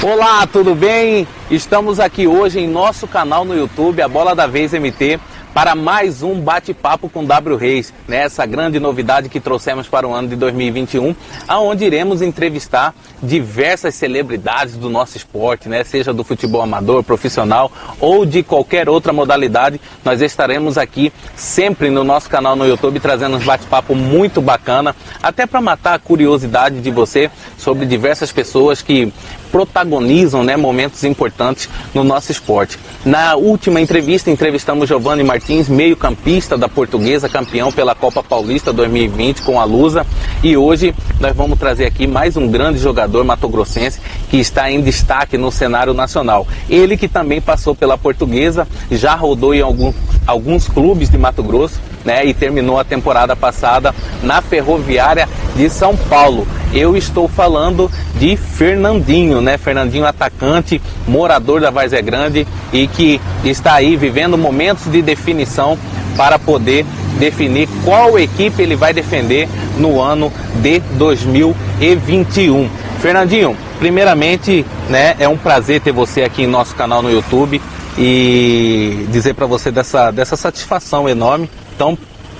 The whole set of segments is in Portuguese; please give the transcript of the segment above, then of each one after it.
Olá, tudo bem? Estamos aqui hoje em nosso canal no YouTube, a Bola da Vez MT, para mais um bate-papo com W Reis, nessa né? grande novidade que trouxemos para o ano de 2021, aonde iremos entrevistar diversas celebridades do nosso esporte, né? seja do futebol amador, profissional ou de qualquer outra modalidade. Nós estaremos aqui sempre no nosso canal no YouTube trazendo um bate-papo muito bacana, até para matar a curiosidade de você sobre diversas pessoas que protagonizam né, momentos importantes no nosso esporte. Na última entrevista, entrevistamos Giovanni Martins, meio-campista da Portuguesa, campeão pela Copa Paulista 2020 com a Lusa. E hoje nós vamos trazer aqui mais um grande jogador matogrossense que está em destaque no cenário nacional. Ele que também passou pela Portuguesa, já rodou em algum, alguns clubes de Mato Grosso né, e terminou a temporada passada na Ferroviária de São Paulo. Eu estou falando de Fernandinho, né? Fernandinho atacante, morador da Várzea Grande e que está aí vivendo momentos de definição para poder definir qual equipe ele vai defender no ano de 2021. Fernandinho, primeiramente, né, é um prazer ter você aqui em nosso canal no YouTube e dizer para você dessa, dessa satisfação enorme. Então,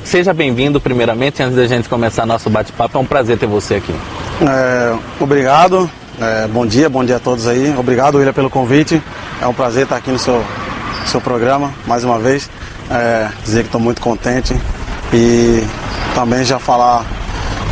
seja bem-vindo primeiramente, antes da gente começar nosso bate-papo, é um prazer ter você aqui. É, obrigado, é, bom dia, bom dia a todos aí. Obrigado, William, pelo convite. É um prazer estar aqui no seu, seu programa mais uma vez. É, dizer que estou muito contente e também já falar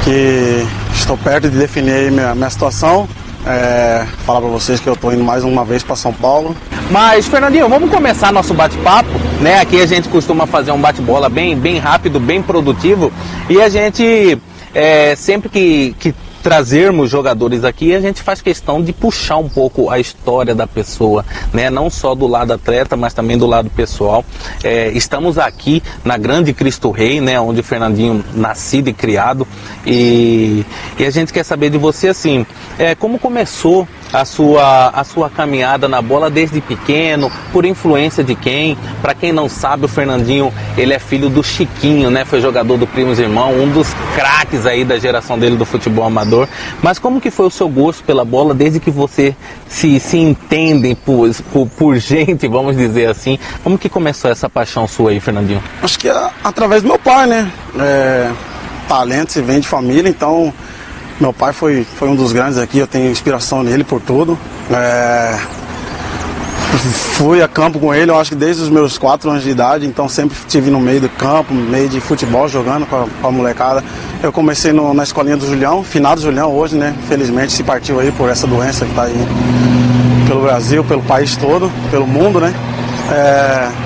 que estou perto de definir minha, minha situação. É, falar para vocês que eu estou indo mais uma vez para São Paulo. Mas, Fernandinho, vamos começar nosso bate-papo, né? Aqui a gente costuma fazer um bate-bola bem, bem rápido, bem produtivo. E a gente, é, sempre que, que trazermos jogadores aqui, a gente faz questão de puxar um pouco a história da pessoa, né? Não só do lado atleta, mas também do lado pessoal. É, estamos aqui na Grande Cristo Rei, né? Onde o Fernandinho nascido e criado. E, e a gente quer saber de você assim, é, como começou a sua, a sua caminhada na bola desde pequeno, por influência de quem? Para quem não sabe, o Fernandinho, ele é filho do Chiquinho, né? Foi jogador do Primos Irmão, um dos craques aí da geração dele do futebol amador. Mas como que foi o seu gosto pela bola desde que você se, se entende por, por, por gente, vamos dizer assim? Como que começou essa paixão sua aí, Fernandinho? Acho que é através do meu pai, né? É, talento se vem de família, então meu pai foi, foi um dos grandes aqui, eu tenho inspiração nele por tudo. É, fui a campo com ele, eu acho que desde os meus 4 anos de idade, então sempre estive no meio do campo, no meio de futebol, jogando com a, com a molecada. Eu comecei no, na escolinha do Julião, finado Julião hoje, né? Felizmente se partiu aí por essa doença que está aí pelo Brasil, pelo país todo, pelo mundo, né? É,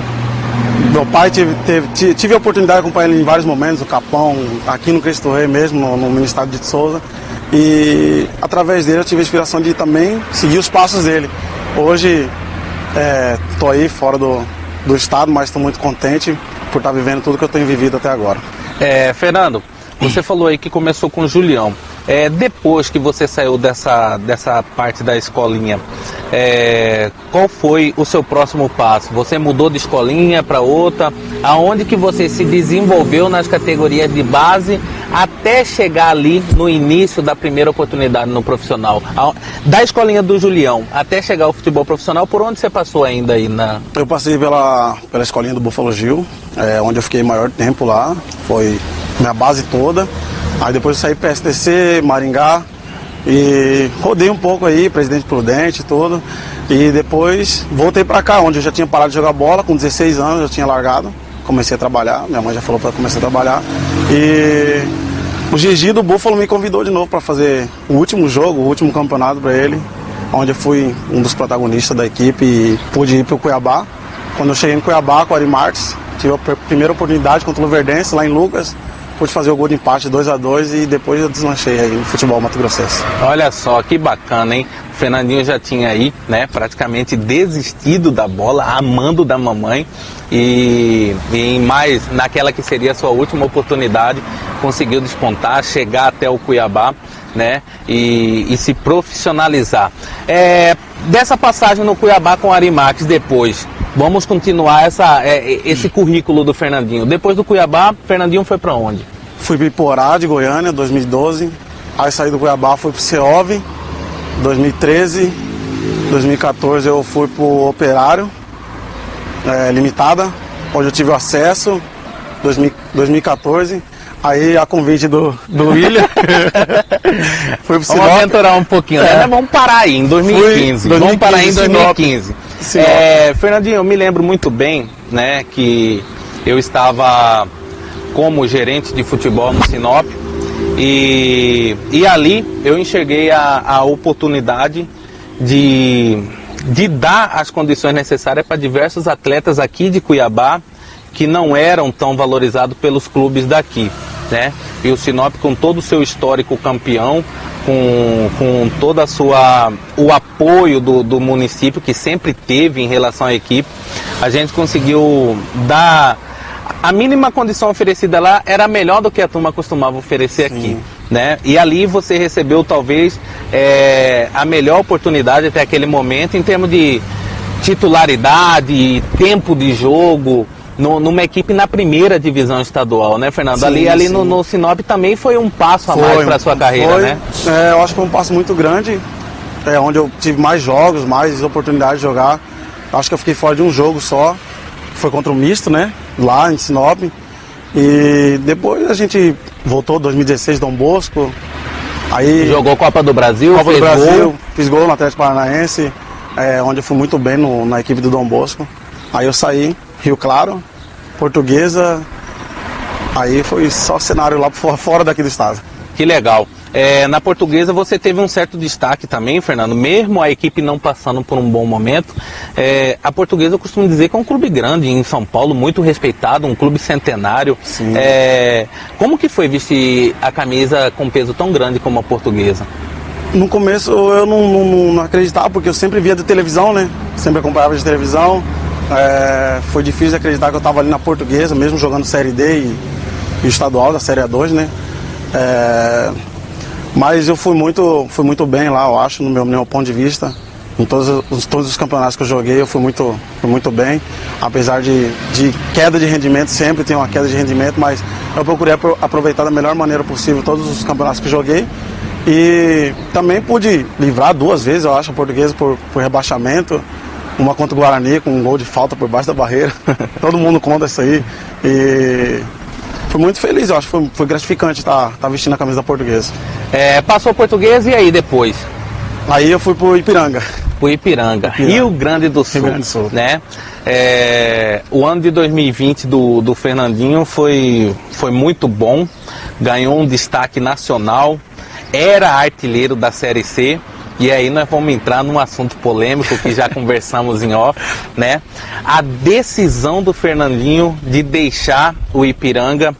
meu pai tive, teve, tive a oportunidade de acompanhar ele em vários momentos, o Capão, aqui no Cristo Rei mesmo, no, no Ministério de Souza. E através dele eu tive a inspiração de também seguir os passos dele. Hoje estou é, aí fora do, do estado, mas estou muito contente por estar tá vivendo tudo que eu tenho vivido até agora. É, Fernando, você falou aí que começou com o Julião. É, depois que você saiu dessa, dessa parte da escolinha, é, qual foi o seu próximo passo? Você mudou de escolinha para outra? Aonde que você se desenvolveu nas categorias de base até chegar ali no início da primeira oportunidade no profissional? Da escolinha do Julião até chegar ao futebol profissional, por onde você passou ainda aí na? Eu passei pela, pela escolinha do Buffalo Gil, é, onde eu fiquei maior tempo lá. Foi minha base toda. Aí depois eu saí PSTC, Maringá e rodei um pouco aí, Presidente Prudente e tudo. E depois voltei para cá, onde eu já tinha parado de jogar bola, com 16 anos eu tinha largado. Comecei a trabalhar, minha mãe já falou para começar a trabalhar. E o Gigi do Buffalo me convidou de novo para fazer o último jogo, o último campeonato para ele, onde eu fui um dos protagonistas da equipe e pude ir para o Cuiabá. Quando eu cheguei em Cuiabá com o Ari Marques, tive a primeira oportunidade contra o Luverdense lá em Lucas pude fazer o gol de empate 2 a 2 e depois eu deslanchei aí no futebol Mato Grossense. Olha só que bacana, hein? O Fernandinho já tinha aí, né, praticamente desistido da bola, amando da mamãe e, e mais naquela que seria a sua última oportunidade, conseguiu despontar, chegar até o Cuiabá, né, e, e se profissionalizar. É, dessa passagem no Cuiabá com o Arimax depois, Vamos continuar essa, é, esse currículo do Fernandinho. Depois do Cuiabá, Fernandinho foi para onde? Fui para Iporá, de Goiânia, 2012. Aí saí do Cuiabá, fui para o Ceov, 2013. 2014 eu fui pro Operário, é, limitada, onde eu tive acesso, 2014. Aí a convite do, do William. Foi pro Sinop. Vamos aventurar um pouquinho, né? é. né? Vamos parar aí em 2015. 2015 Vamos parar aí em 2015. Sinop. É, Fernandinho, eu me lembro muito bem, né, que eu estava como gerente de futebol no Sinop e, e ali eu enxerguei a, a oportunidade de, de dar as condições necessárias para diversos atletas aqui de Cuiabá que não eram tão valorizados pelos clubes daqui. Né? E o Sinop, com todo o seu histórico campeão, com, com toda a sua o apoio do, do município que sempre teve em relação à equipe, a gente conseguiu dar a mínima condição oferecida lá era melhor do que a turma costumava oferecer Sim. aqui. Né? E ali você recebeu talvez é, a melhor oportunidade até aquele momento em termos de titularidade, tempo de jogo, no, numa equipe na primeira divisão estadual, né, Fernando? Sim, ali ali no, no, Sinop também foi um passo a foi, mais para a sua carreira, foi, né? É, eu acho que foi um passo muito grande, é, onde eu tive mais jogos, mais oportunidade de jogar. Acho que eu fiquei fora de um jogo só, foi contra o Misto, né? Lá em Sinop. E depois a gente voltou 2016 Dom Bosco. Aí jogou Copa do Brasil, Copa do Brasil, gol. fiz gol no Atlético Paranaense, é, onde eu fui muito bem no, na equipe do Dom Bosco. Aí eu saí, Rio Claro, Portuguesa, aí foi só cenário lá fora daqui do estado. Que legal. É, na portuguesa você teve um certo destaque também, Fernando, mesmo a equipe não passando por um bom momento. É, a portuguesa eu costumo dizer que é um clube grande em São Paulo, muito respeitado, um clube centenário. É, como que foi vestir a camisa com peso tão grande como a portuguesa? No começo eu não, não, não acreditava, porque eu sempre via de televisão, né? Sempre acompanhava de televisão. É, foi difícil acreditar que eu estava ali na portuguesa, mesmo jogando Série D e, e estadual da Série A2, né? É, mas eu fui muito, fui muito bem lá, eu acho, no meu, meu ponto de vista. Em todos os, todos os campeonatos que eu joguei, eu fui muito, fui muito bem. Apesar de, de queda de rendimento, sempre tem uma queda de rendimento, mas eu procurei aproveitar da melhor maneira possível todos os campeonatos que joguei. E também pude livrar duas vezes, eu acho, a portuguesa por, por rebaixamento. Uma contra o Guarani com um gol de falta por baixo da barreira. Todo mundo conta isso aí. E fui muito feliz, eu acho que foi, foi gratificante estar tá, tá vestindo a camisa da portuguesa. É, passou português e aí depois? Aí eu fui pro Ipiranga. Pro Ipiranga, Ipiranga. Rio Grande do Sul. Rio Grande do Sul. Né? É, o ano de 2020 do, do Fernandinho foi, foi muito bom, ganhou um destaque nacional, era artilheiro da Série C. E aí nós vamos entrar num assunto polêmico que já conversamos em off, né? A decisão do Fernandinho de deixar o Ipiranga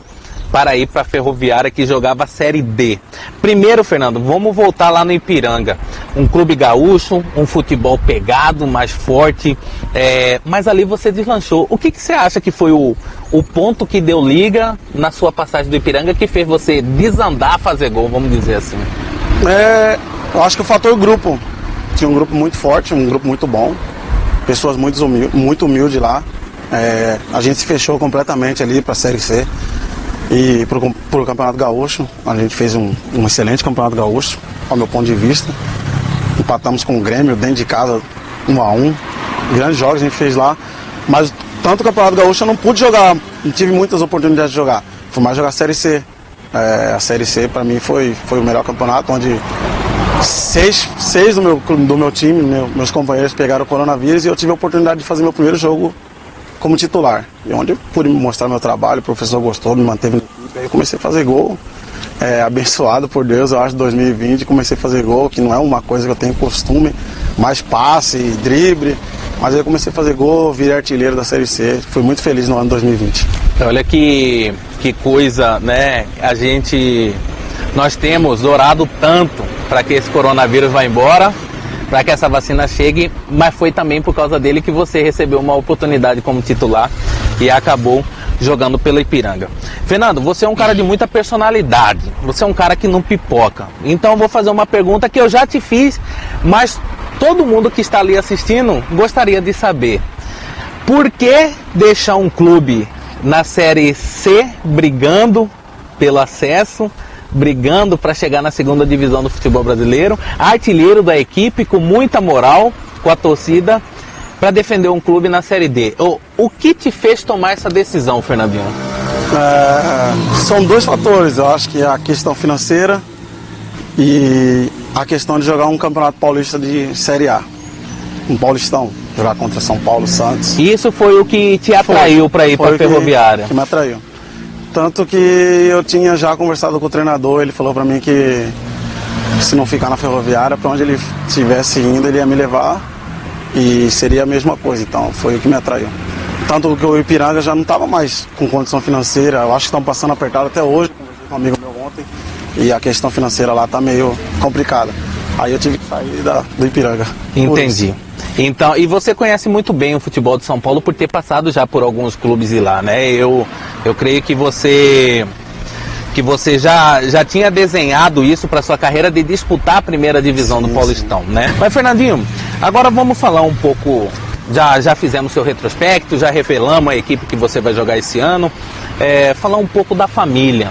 para ir para a Ferroviária que jogava a Série D. Primeiro, Fernando, vamos voltar lá no Ipiranga. Um clube gaúcho, um futebol pegado, mais forte, é, mas ali você deslanchou. O que, que você acha que foi o, o ponto que deu liga na sua passagem do Ipiranga que fez você desandar fazer gol, vamos dizer assim? É, eu acho que o fator grupo. Tinha um grupo muito forte, um grupo muito bom. Pessoas muito, humildes, muito humildes lá. É, a gente se fechou completamente ali para a Série C. E para o Campeonato Gaúcho, a gente fez um, um, excelente Campeonato Gaúcho, ao meu ponto de vista. Empatamos com o Grêmio dentro de casa, um a um. Grandes jogos a gente fez lá. Mas tanto o Campeonato Gaúcho eu não pude jogar, não tive muitas oportunidades de jogar. Fui mais jogar a Série C. É, a Série C para mim foi, foi o melhor campeonato, onde seis, seis do, meu, do meu time, meu, meus companheiros pegaram o coronavírus e eu tive a oportunidade de fazer meu primeiro jogo como titular. E onde eu pude mostrar meu trabalho, o professor gostou, me manteve na equipe, aí eu comecei a fazer gol. É, abençoado por Deus, eu acho, 2020, comecei a fazer gol, que não é uma coisa que eu tenho costume, mais passe, drible, mas eu comecei a fazer gol, virei artilheiro da Série C, fui muito feliz no ano 2020. Olha que, que coisa, né? A gente, nós temos orado tanto para que esse coronavírus vá embora, para que essa vacina chegue, mas foi também por causa dele que você recebeu uma oportunidade como titular e acabou jogando pela Ipiranga. Fernando, você é um cara de muita personalidade, você é um cara que não pipoca. Então vou fazer uma pergunta que eu já te fiz, mas todo mundo que está ali assistindo gostaria de saber. Por que deixar um clube na Série C brigando pelo acesso brigando para chegar na segunda divisão do futebol brasileiro, artilheiro da equipe com muita moral, com a torcida para defender um clube na Série D. O, o que te fez tomar essa decisão, Fernandinho? É, são dois fatores. Eu acho que é a questão financeira e a questão de jogar um campeonato paulista de Série A. Um paulistão, jogar contra São Paulo, Santos. E isso foi o que te atraiu para ir para a Ferroviária? Que, que me atraiu. Tanto que eu tinha já conversado com o treinador, ele falou para mim que se não ficar na ferroviária, para onde ele estivesse indo, ele ia me levar e seria a mesma coisa. Então foi o que me atraiu. Tanto que o Ipiranga já não estava mais com condição financeira, eu acho que estão passando apertado até hoje. Conversei com um amigo meu ontem e a questão financeira lá está meio complicada. Aí eu tive que sair da, do Ipiranga. Entendi. Então, e você conhece muito bem o futebol de São Paulo por ter passado já por alguns clubes de lá, né? Eu, eu creio que você que você já, já tinha desenhado isso para sua carreira de disputar a primeira divisão sim, do Paulistão, sim. né? Mas Fernandinho, agora vamos falar um pouco. Já, já fizemos seu retrospecto, já revelamos a equipe que você vai jogar esse ano. É, falar um pouco da família.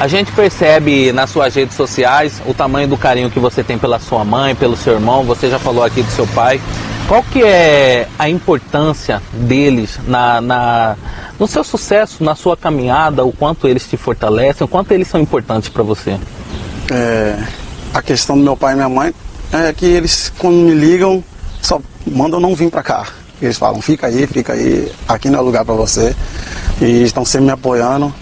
A gente percebe nas suas redes sociais o tamanho do carinho que você tem pela sua mãe, pelo seu irmão, você já falou aqui do seu pai. Qual que é a importância deles na, na, no seu sucesso, na sua caminhada, o quanto eles te fortalecem, o quanto eles são importantes para você? É, a questão do meu pai e minha mãe é que eles, quando me ligam, só mandam não vir para cá. Eles falam, fica aí, fica aí, aqui não é lugar para você. E estão sempre me apoiando.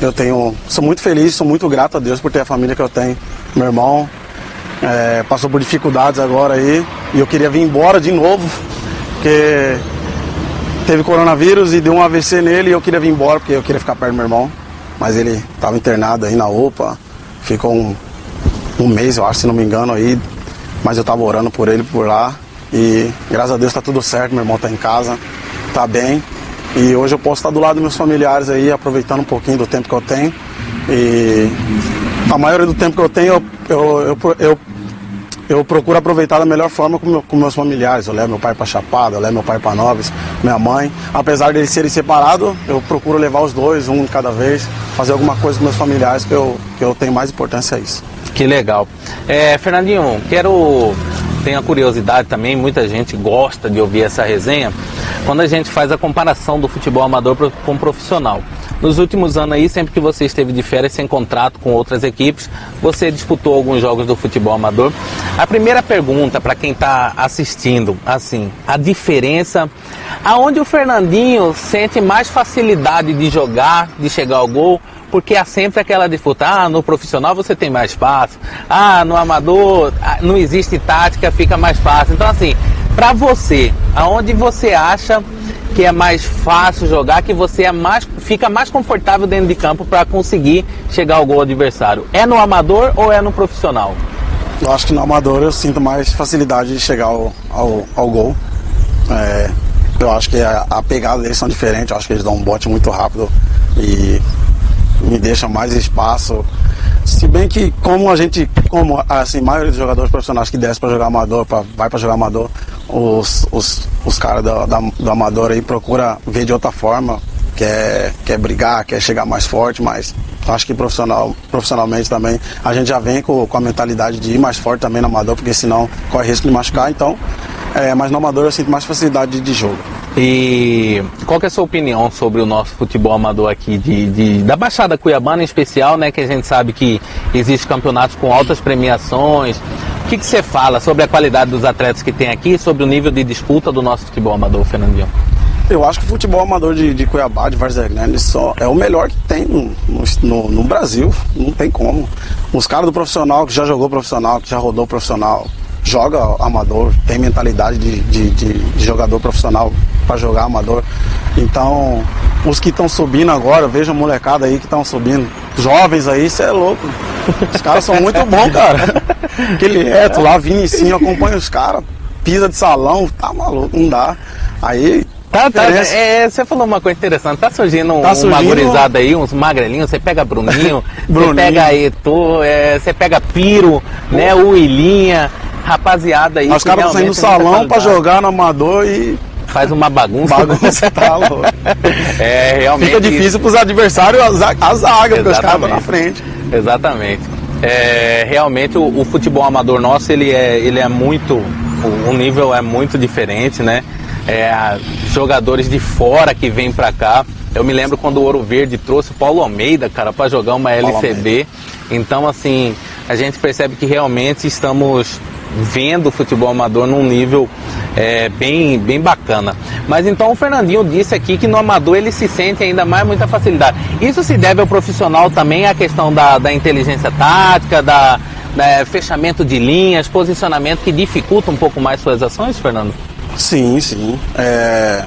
Eu tenho, sou muito feliz, sou muito grato a Deus por ter a família que eu tenho. Meu irmão é, passou por dificuldades agora aí e eu queria vir embora de novo, porque teve coronavírus e deu um AVC nele e eu queria vir embora porque eu queria ficar perto do meu irmão. Mas ele estava internado aí na UPA, ficou um, um mês, eu acho, se não me engano, aí. Mas eu estava orando por ele por lá. E graças a Deus está tudo certo, meu irmão está em casa, está bem. E hoje eu posso estar do lado dos meus familiares aí, aproveitando um pouquinho do tempo que eu tenho. E a maioria do tempo que eu tenho, eu, eu, eu, eu, eu procuro aproveitar da melhor forma com, meu, com meus familiares. Eu levo meu pai para Chapada, eu levo meu pai para Noves, minha mãe. Apesar de eles serem separados, eu procuro levar os dois, um de cada vez, fazer alguma coisa com meus familiares, que eu, que eu tenho mais importância a isso. Que legal. É, Fernandinho, quero tenho a curiosidade também, muita gente gosta de ouvir essa resenha, quando a gente faz a comparação do futebol amador com profissional. Nos últimos anos aí, sempre que você esteve de férias sem contrato com outras equipes, você disputou alguns jogos do futebol amador. A primeira pergunta para quem está assistindo, assim, a diferença, aonde o Fernandinho sente mais facilidade de jogar, de chegar ao gol, porque há sempre aquela disputa. Ah, no profissional você tem mais espaço. Ah, no amador ah, não existe tática, fica mais fácil. Então, assim, para você, aonde você acha que é mais fácil jogar, que você é mais, fica mais confortável dentro de campo para conseguir chegar ao gol adversário? É no amador ou é no profissional? Eu acho que no amador eu sinto mais facilidade de chegar ao, ao, ao gol. É, eu acho que a, a pegada deles são diferentes, eu acho que eles dão um bote muito rápido e me deixa mais espaço. Se bem que como a gente, como assim, a maioria dos jogadores profissionais que desce para jogar amador, pra, vai para jogar amador, os, os, os caras do, do amador aí procura ver de outra forma, quer, quer brigar, quer chegar mais forte, mas acho que profissional, profissionalmente também a gente já vem com, com a mentalidade de ir mais forte também no amador, porque senão corre risco de machucar, então, é, mas no amador eu sinto mais facilidade de, jogo. E qual é a sua opinião sobre o nosso futebol amador aqui, de, de, da Baixada Cuiabana em especial, né? Que a gente sabe que existe campeonatos com altas premiações. O que, que você fala sobre a qualidade dos atletas que tem aqui, sobre o nível de disputa do nosso futebol amador, Fernandinho? Eu acho que o futebol amador de, de Cuiabá, de Várzea Grande, só é o melhor que tem no, no, no Brasil. Não tem como. Os caras do profissional, que já jogou profissional, que já rodou profissional, joga amador, tem mentalidade de, de, de, de jogador profissional para jogar amador. Então, os que estão subindo agora, veja a molecada aí que estão subindo, jovens aí, você é louco. Os caras são muito bons, cara. Aquele reto lá, Vinicinho, acompanha os caras, pisa de salão, tá maluco, não dá. Aí Tá, tá, é, você falou uma coisa interessante. Tá surgindo tá uma gurizada aí, uns magrelinhos. Você pega Bruninho, Bruninho. você pega Eto, é, você pega Piro, Pô. né? O Ilinha rapaziada aí. Os caras saem do salão para jogar no amador e. Faz uma bagunça. Bagunça tá louco. é, realmente. Fica difícil para os adversários a zaga, porque os caras na frente. Exatamente. É, realmente o, o, futebol amador nosso ele é, ele é muito o, o nível é muito diferente, né? É, jogadores de fora que vêm para cá. Eu me lembro quando o Ouro Verde trouxe o Paulo Almeida, cara, para jogar uma LCB. Então, assim, a gente percebe que realmente estamos vendo o futebol amador num nível é, bem, bem bacana. Mas então o Fernandinho disse aqui que no amador ele se sente ainda mais muita facilidade. Isso se deve ao profissional também, a questão da, da inteligência tática, da, da, fechamento de linhas, posicionamento que dificulta um pouco mais suas ações, Fernando? Sim, sim. É...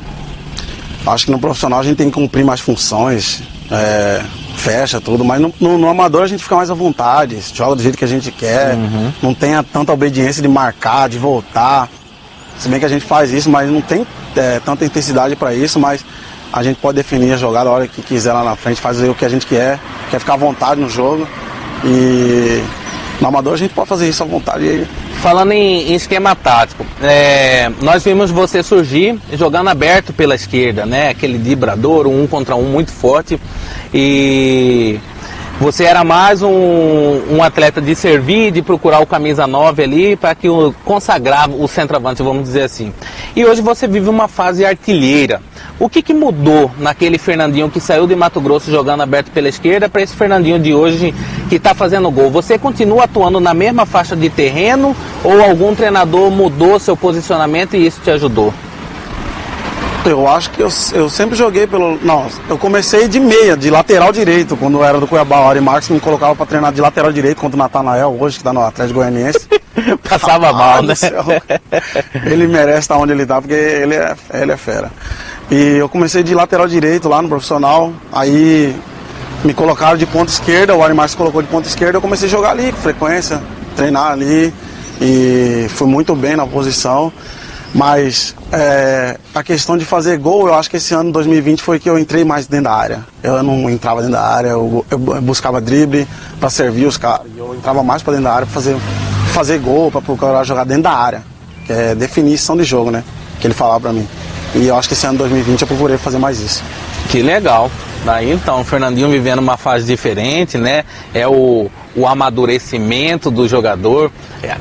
Acho que no profissional a gente tem que cumprir mais funções. É fecha tudo, mas no, no, no, amador a gente fica mais à vontade, joga do jeito que a gente quer, uhum. não tem tanta obediência de marcar, de voltar. Se bem que a gente faz isso, mas não tem é, tanta intensidade para isso, mas a gente pode definir a jogada a hora que quiser lá na frente, fazer o que a gente quer, quer ficar à vontade no jogo. E no amador a gente pode fazer isso à vontade. Falando em, em esquema tático, é, nós vimos você surgir jogando aberto pela esquerda, né? Aquele vibrador, um contra um muito forte. E você era mais um, um, atleta de servir, de procurar o camisa 9 ali para que o consagrava o centroavante, vamos dizer assim. E hoje você vive uma fase artilheira. O que, que mudou naquele Fernandinho que saiu de Mato Grosso jogando aberto pela esquerda para esse Fernandinho de hoje que está fazendo gol? Você continua atuando na mesma faixa de terreno ou algum treinador mudou seu posicionamento e isso te ajudou? Eu acho que eu, eu sempre joguei pelo. Não, eu comecei de meia, de lateral direito, quando eu era do Cuiabá. O Ari Marques me colocava para treinar de lateral direito contra o Natanael, hoje que está no Atlético Goianiense. Passava mal, né? ele merece estar onde ele está, porque ele é, ele é fera. E eu comecei de lateral direito lá no profissional, aí me colocaram de ponta esquerda, o Ari Marques colocou de ponta esquerda, eu comecei a jogar ali com frequência, treinar ali e fui muito bem na posição. Mas é, a questão de fazer gol, eu acho que esse ano 2020 foi que eu entrei mais dentro da área. Eu não entrava dentro da área, eu, eu buscava drible para servir os caras. Eu entrava mais para dentro da área para fazer, fazer gol, para procurar jogar dentro da área. Que é definição de jogo, né? Que ele falava para mim. E eu acho que esse ano 2020 eu procurei fazer mais isso. Que legal. Daí então, o Fernandinho vivendo uma fase diferente, né? É o, o amadurecimento do jogador,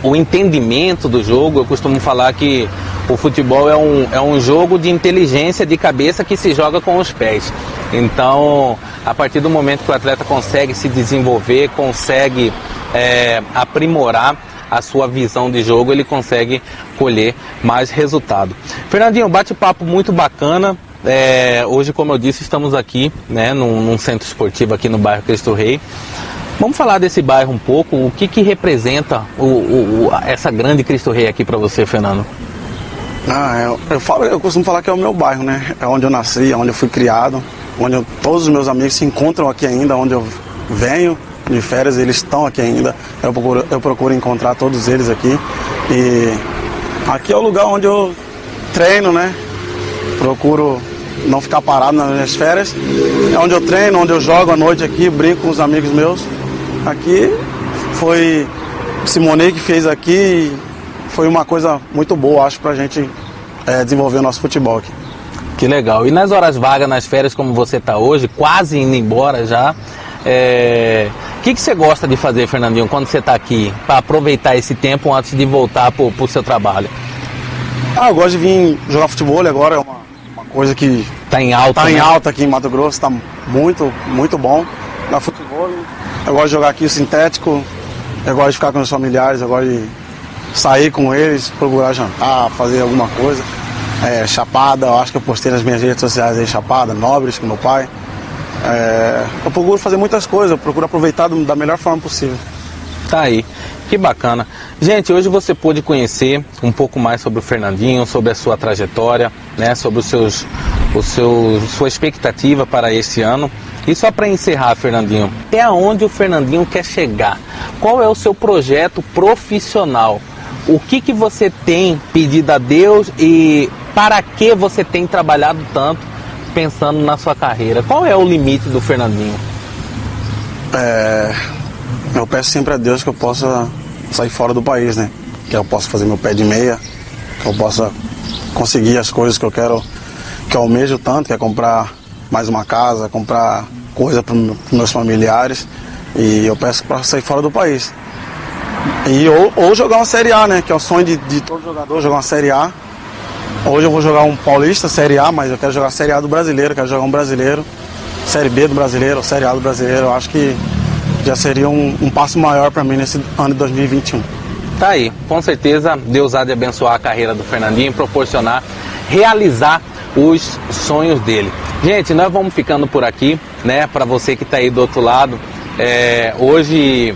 o entendimento do jogo. Eu costumo falar que o futebol é um, é um jogo de inteligência de cabeça que se joga com os pés. Então, a partir do momento que o atleta consegue se desenvolver, consegue é, aprimorar a sua visão de jogo, ele consegue colher mais resultado. Fernandinho, bate-papo muito bacana. É, hoje, como eu disse, estamos aqui né, num, num, centro esportivo aqui no bairro Cristo Rei. Vamos falar desse bairro um pouco. O que, que representa o, o, essa grande Cristo Rei aqui para você, Fernando? Ah, eu, eu, falo, eu costumo falar que é o meu bairro, né? É onde eu nasci, é onde eu fui criado, onde eu, todos os meus amigos se encontram aqui ainda, onde eu venho de férias, eles estão aqui ainda. Eu procuro, eu procuro encontrar todos eles aqui. E aqui é o lugar onde eu treino, né? Procuro não ficar parado nas minhas férias. É onde eu treino, onde eu jogo à noite aqui, brinco com os amigos meus. Aqui foi Simone que fez aqui foi uma coisa muito boa, acho, para a gente é, desenvolver o nosso futebol aqui. Que legal. E nas horas vagas, nas férias, como você está hoje, quase indo embora já, é... o que, que você gosta de fazer, Fernandinho, quando você está aqui, para aproveitar esse tempo antes de voltar para o seu trabalho? Ah, eu gosto de vir jogar futebol agora, é uma, uma coisa que está em alta. Está né? em alta aqui em Mato Grosso, está muito, muito bom. Na futebol, eu gosto de jogar aqui o sintético, eu gosto de ficar com os familiares, eu gosto de sair com eles, procurar jantar, fazer alguma coisa. É, chapada, eu acho que eu postei nas minhas redes sociais aí, Chapada, Nobres, com meu pai. É, eu procuro fazer muitas coisas, eu procuro aproveitar da melhor forma possível. Tá aí, que bacana. Gente, hoje você pôde conhecer um pouco mais sobre o Fernandinho, sobre a sua trajetória, né, sobre os seus, o seu, sua expectativa para esse ano. E só para encerrar, Fernandinho, até aonde o Fernandinho quer chegar? Qual é o seu projeto profissional? o que, que você tem pedido a Deus e para que você tem trabalhado tanto pensando na sua carreira? Qual é o limite do Fernandinho? É, eu peço sempre a Deus que eu possa sair fora do país, né? Que eu possa fazer meu pé de meia, que eu possa conseguir as coisas que eu quero, que eu almejo tanto, que é comprar mais uma casa, comprar coisa para meus familiares. E eu peço para sair fora do país. E ou, ou, jogar uma Série A, né? Que é o sonho de, de todo jogador, jogar uma Série A. Hoje eu vou jogar um Paulista, Série A, mas eu quero jogar a Série A do brasileiro, quero jogar um brasileiro, Série B do brasileiro, Série A do brasileiro. Eu acho que já seria um, um passo maior para mim nesse ano de 2021. Tá aí, com certeza Deus há de abençoar a carreira do Fernandinho e proporcionar realizar os sonhos dele. Gente, nós vamos ficando por aqui, né? Para você que está aí do outro lado, é, hoje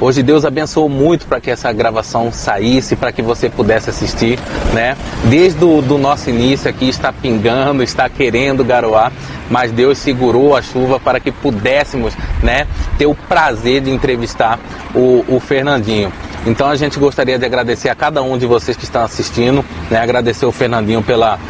Hoje Deus abençoou muito para que essa gravação saísse, para que você pudesse assistir, né? Desde o do nosso início aqui está pingando, está querendo garoar, mas Deus segurou a chuva para que pudéssemos, né, ter o prazer de entrevistar o, o Fernandinho. Então a gente gostaria de agradecer a cada um de vocês que estão assistindo, né? Agradecer o Fernandinho pela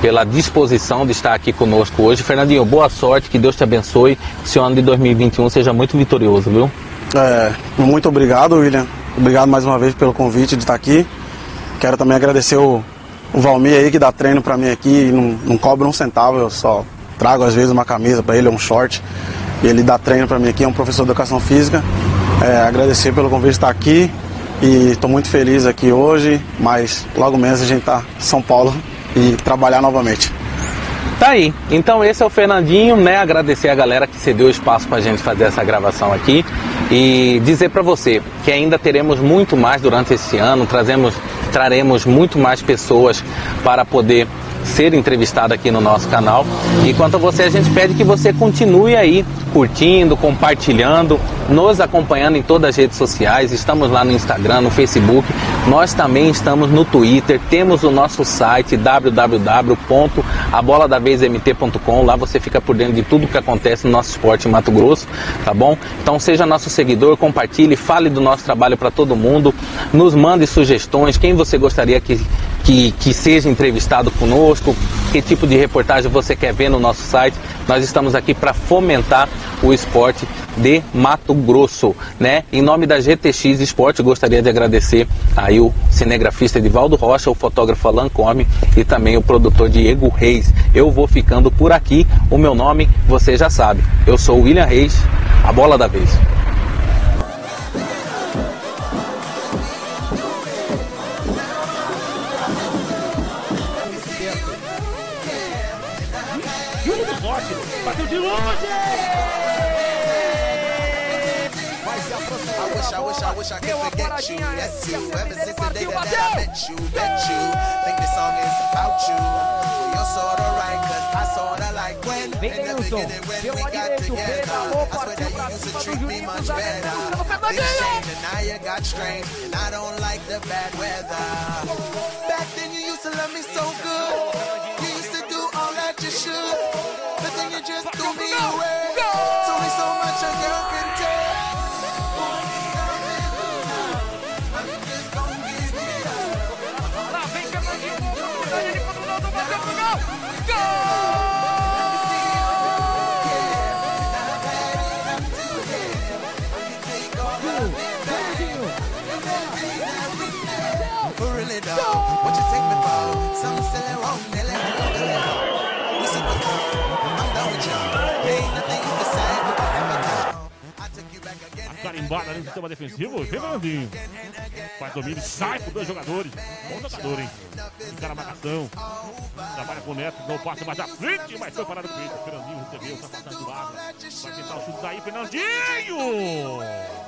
pela disposição de estar aqui conosco hoje. Fernandinho, boa sorte, que Deus te abençoe, que esse ano de 2021 seja muito vitorioso, viu? É, muito obrigado, William. Obrigado mais uma vez pelo convite de estar aqui. Quero também agradecer o, o Valmir aí que dá treino para mim aqui não, não cobra um centavo, eu só trago às vezes uma camisa para ele, um short. E ele dá treino para mim aqui, é um professor de educação física. É, agradecer pelo convite de estar aqui e estou muito feliz aqui hoje, mas logo menos a gente está em São Paulo e trabalhar novamente. Tá aí. Então esse é o Fernandinho, né? Agradecer a galera que cedeu espaço para a gente fazer essa gravação aqui e dizer para você que ainda teremos muito mais durante esse ano, trazemos, traremos muito mais pessoas para poder ser entrevistado aqui no nosso canal. E quanto a você, a gente pede que você continue aí curtindo, compartilhando, nos acompanhando em todas as redes sociais. Estamos lá no Instagram, no Facebook. Nós também estamos no Twitter. Temos o nosso site www.aboladavesmt.com. Lá você fica por dentro de tudo que acontece no nosso esporte em Mato Grosso, tá bom? Então seja nosso seguidor, compartilhe, fale do nosso trabalho para todo mundo, nos mande sugestões, quem você gostaria que, que, que seja entrevistado conosco, que tipo de reportagem você quer ver no nosso site. Nós estamos aqui para fomentar o esporte de Mato Grosso, né? Em nome da GTX Esporte, gostaria de agradecer aí o cinegrafista Edivaldo Rocha, o fotógrafo Alan Come e também o produtor Diego Reis. Eu vou ficando por aqui. O meu nome, você já sabe. Eu sou William Reis, a bola da vez. Bateu de longe! wish, I wish, I wish I could forget you. That's you. Ever since the day that, that I met you, met you. Think this song is about you. You're sorta right, cause I sorta like when in the beginning when we got together. I swear that you used to treat me much better. Things changed and now you got strange, and I don't like the bad weather. Back then you used to love me so good. You should, but then you just threw me away. Told me so much a girl can take. Lá vem Fernandinho, oportunidade de Ronaldo, bateu pro gol! For really though, what you take me for? Some silly wrong, again. Carimbada ali no sistema defensivo, Fernandinho. Faz domínio, sai por dois jogadores. Bom jogador, hein? Encara a marcação. Trabalha com o Neto, não passa mais à frente, mas foi parado com ele. Fernandinho recebeu, tá passando do lado. Vai tentar o chute daí, Fernandinho!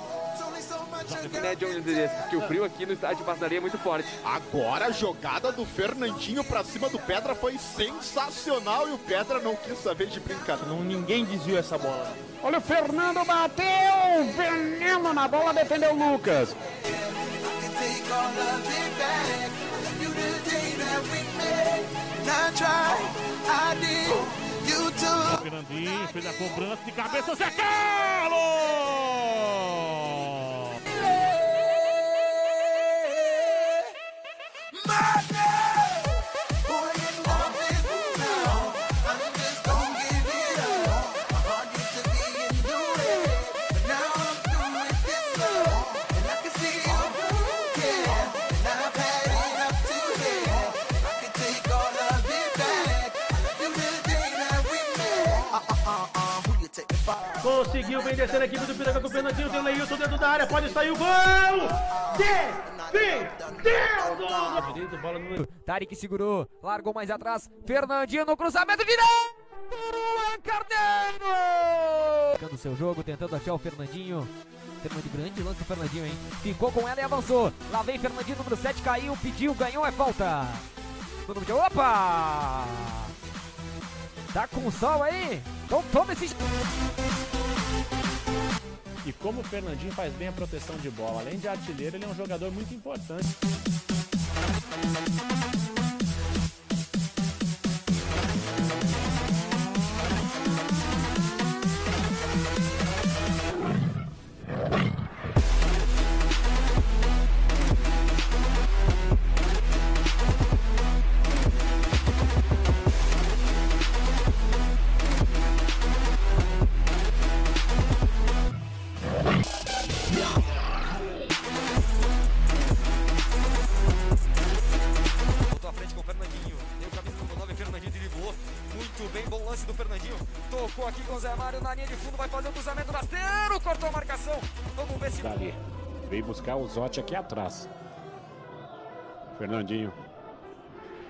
Né, porque o frio aqui no estádio passaria é muito forte. Agora a jogada do Fernandinho pra cima do Pedra foi sensacional e o Pedra não quis saber de brincadeira. Não, ninguém desviou essa bola. Olha o Fernando bateu, veneno na bola, defendeu o Lucas. Took. Fernandinho fez a cobrança de cabeça, Zé Carlos! Área, pode sair o gol! Defendendo! Tarek segurou, largou mais atrás. Fernandinho no cruzamento direto! Luan Carneiro! Tentando seu jogo, tentando achar o Fernandinho. Fernandinho, grande lance do Fernandinho, hein? Ficou com ela e avançou. Lá vem Fernandinho, número 7, caiu, pediu, ganhou, é falta. Todo mundo, opa! Tá com sol aí? Então toma esse... E como o Fernandinho faz bem a proteção de bola, além de artilheiro, ele é um jogador muito importante. Zotti aqui atrás. Fernandinho.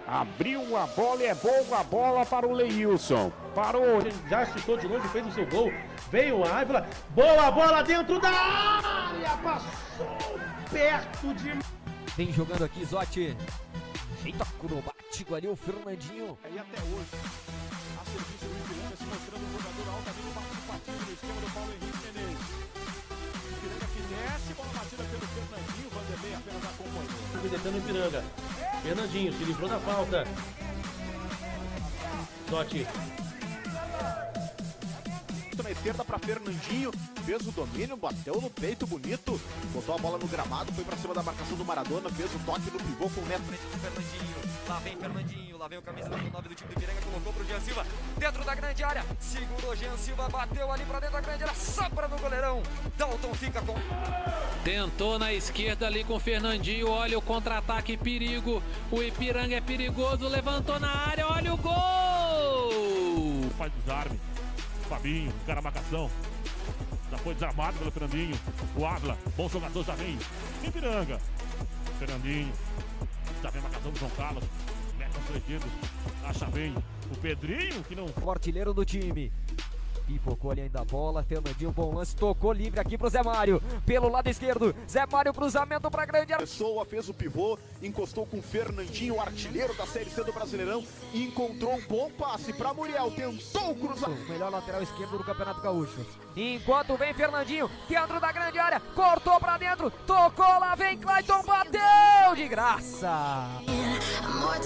Abriu a bola e é boa a bola para o Leilson. Parou. Já chutou de longe, fez o seu gol. Veio o Ávila, boa bola dentro da área, passou perto de... Vem jogando aqui, Zotti. Jeito acrobático ali, o Fernandinho. E até hoje, a serviço do Ipiranga se mostrando um jogador altamente participativo no esquema do Paulo Henrique que desce, bola batida pelo Fernandinho, Vanderlei apenas acompanhou. O Piranga. Fernandinho se livrou da falta. Zotti. Na esquerda para Fernandinho, fez o domínio, bateu no peito bonito, botou a bola no gramado, foi para cima da marcação do Maradona, fez o toque no pivô com o Neto. Frente do Fernandinho. Lá vem Fernandinho, lá vem o camisa número 9 do time do Ipiranga, colocou pro Jean Silva, dentro da grande área, segurou Jean Silva, bateu ali pra dentro da grande área, sobra no goleirão. Dalton fica com... Tentou na esquerda ali com o Fernandinho, olha o contra-ataque, perigo. O Ipiranga é perigoso, levantou na área, olha o gol! Faz desarme. Fabinho, cara marcação. Já foi desarmado pelo Fernandinho. O Ávila, bom jogador já vem. Ipiranga. Fernandinho. Marcação do João Carlos. Três dedos. Acha bem. O Pedrinho, que não. O artilheiro do time. Pipocou ali ainda a bola, Fernandinho, bom lance, tocou livre aqui pro Zé Mário, pelo lado esquerdo, Zé Mário, cruzamento pra grande área. Pessoa fez o pivô, encostou com o Fernandinho, artilheiro da Série C do Brasileirão, e encontrou um bom passe para Muriel, tentou cruzar. O melhor lateral esquerdo do Campeonato Gaúcho. Enquanto vem Fernandinho, dentro da grande área, cortou pra dentro, tocou, lá vem Clayton, bateu de graça. More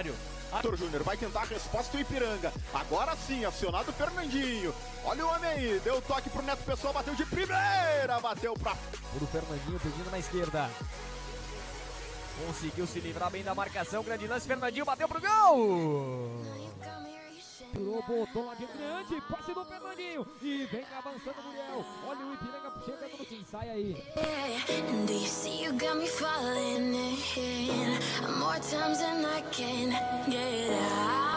ali o Zé Mário. Arthur Júnior vai tentar a resposta do Ipiranga. Agora sim, acionado o Fernandinho. Olha o homem aí, deu toque pro Neto Pessoa, bateu de primeira, bateu pra. O Fernandinho pedindo na esquerda. Conseguiu se livrar bem da marcação. Grande lance. Fernandinho bateu pro gol. Botou lá de grande, passe do Fernandinho. E vem avançando o Muriel. Olha o Ipiranga chegando no fim, sai aí. Do you see you got me falling in more times than I can